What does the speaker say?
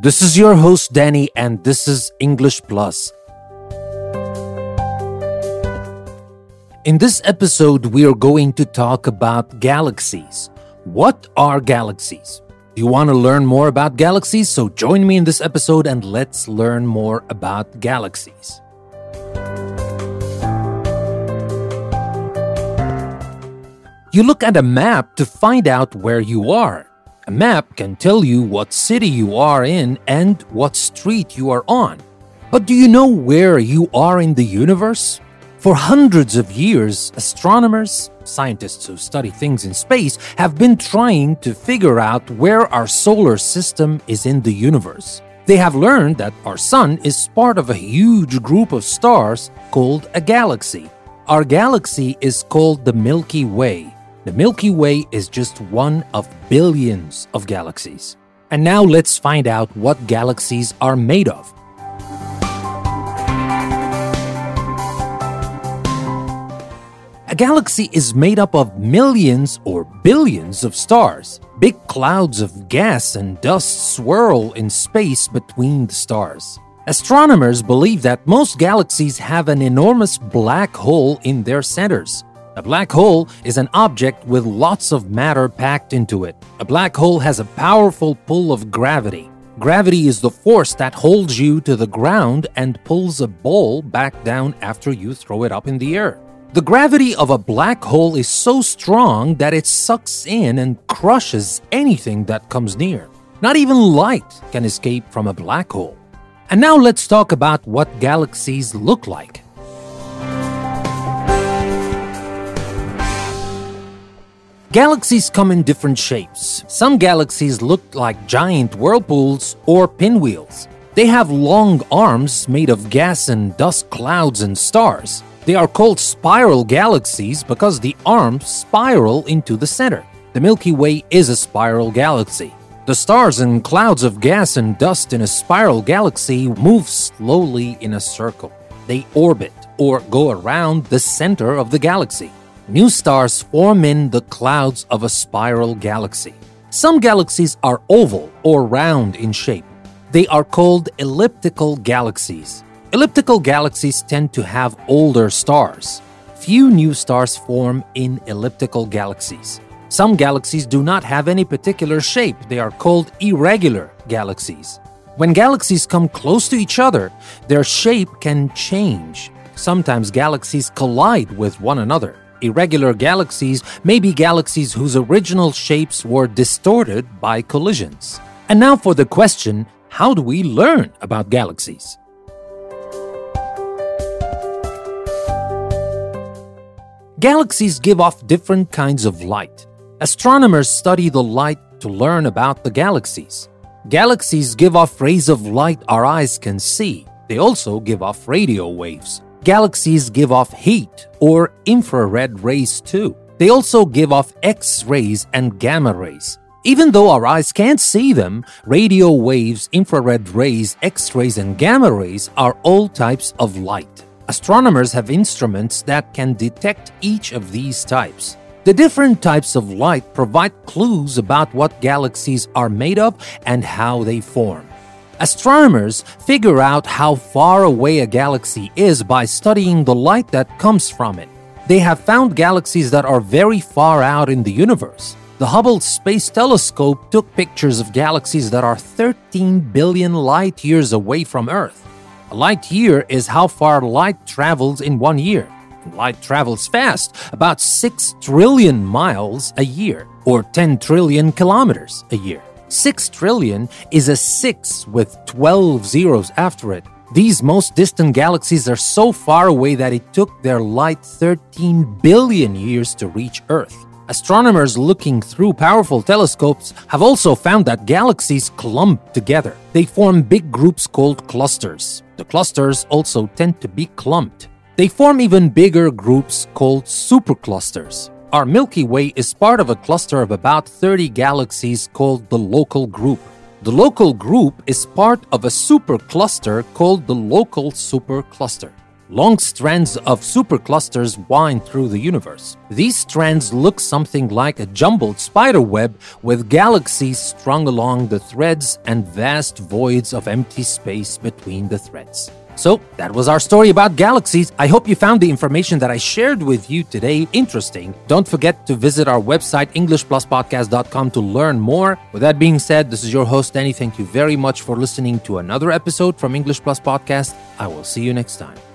This is your host, Danny, and this is English Plus. In this episode, we are going to talk about galaxies. What are galaxies? You want to learn more about galaxies? So join me in this episode and let's learn more about galaxies. You look at a map to find out where you are. A map can tell you what city you are in and what street you are on. But do you know where you are in the universe? For hundreds of years, astronomers, scientists who study things in space, have been trying to figure out where our solar system is in the universe. They have learned that our sun is part of a huge group of stars called a galaxy. Our galaxy is called the Milky Way. The Milky Way is just one of billions of galaxies. And now let's find out what galaxies are made of. A galaxy is made up of millions or billions of stars. Big clouds of gas and dust swirl in space between the stars. Astronomers believe that most galaxies have an enormous black hole in their centers. A black hole is an object with lots of matter packed into it. A black hole has a powerful pull of gravity. Gravity is the force that holds you to the ground and pulls a ball back down after you throw it up in the air. The gravity of a black hole is so strong that it sucks in and crushes anything that comes near. Not even light can escape from a black hole. And now let's talk about what galaxies look like. Galaxies come in different shapes. Some galaxies look like giant whirlpools or pinwheels. They have long arms made of gas and dust clouds and stars. They are called spiral galaxies because the arms spiral into the center. The Milky Way is a spiral galaxy. The stars and clouds of gas and dust in a spiral galaxy move slowly in a circle. They orbit or go around the center of the galaxy. New stars form in the clouds of a spiral galaxy. Some galaxies are oval or round in shape. They are called elliptical galaxies. Elliptical galaxies tend to have older stars. Few new stars form in elliptical galaxies. Some galaxies do not have any particular shape. They are called irregular galaxies. When galaxies come close to each other, their shape can change. Sometimes galaxies collide with one another. Irregular galaxies may be galaxies whose original shapes were distorted by collisions. And now for the question how do we learn about galaxies? Galaxies give off different kinds of light. Astronomers study the light to learn about the galaxies. Galaxies give off rays of light our eyes can see. They also give off radio waves. Galaxies give off heat or infrared rays too. They also give off X rays and gamma rays. Even though our eyes can't see them, radio waves, infrared rays, X rays, and gamma rays are all types of light. Astronomers have instruments that can detect each of these types. The different types of light provide clues about what galaxies are made of and how they form. Astronomers figure out how far away a galaxy is by studying the light that comes from it. They have found galaxies that are very far out in the universe. The Hubble Space Telescope took pictures of galaxies that are 13 billion light years away from Earth. A light year is how far light travels in one year. Light travels fast, about 6 trillion miles a year, or 10 trillion kilometers a year. 6 trillion is a 6 with 12 zeros after it. These most distant galaxies are so far away that it took their light 13 billion years to reach Earth. Astronomers looking through powerful telescopes have also found that galaxies clump together. They form big groups called clusters. The clusters also tend to be clumped. They form even bigger groups called superclusters. Our Milky Way is part of a cluster of about 30 galaxies called the Local Group. The Local Group is part of a supercluster called the Local Supercluster. long strands of superclusters wind through the universe. These strands look something like a jumbled spider web with galaxies strung along the threads and vast voids of empty space between the threads. So, that was our story about galaxies. I hope you found the information that I shared with you today interesting. Don't forget to visit our website, EnglishPlusPodcast.com, to learn more. With that being said, this is your host, Danny. Thank you very much for listening to another episode from English Plus Podcast. I will see you next time.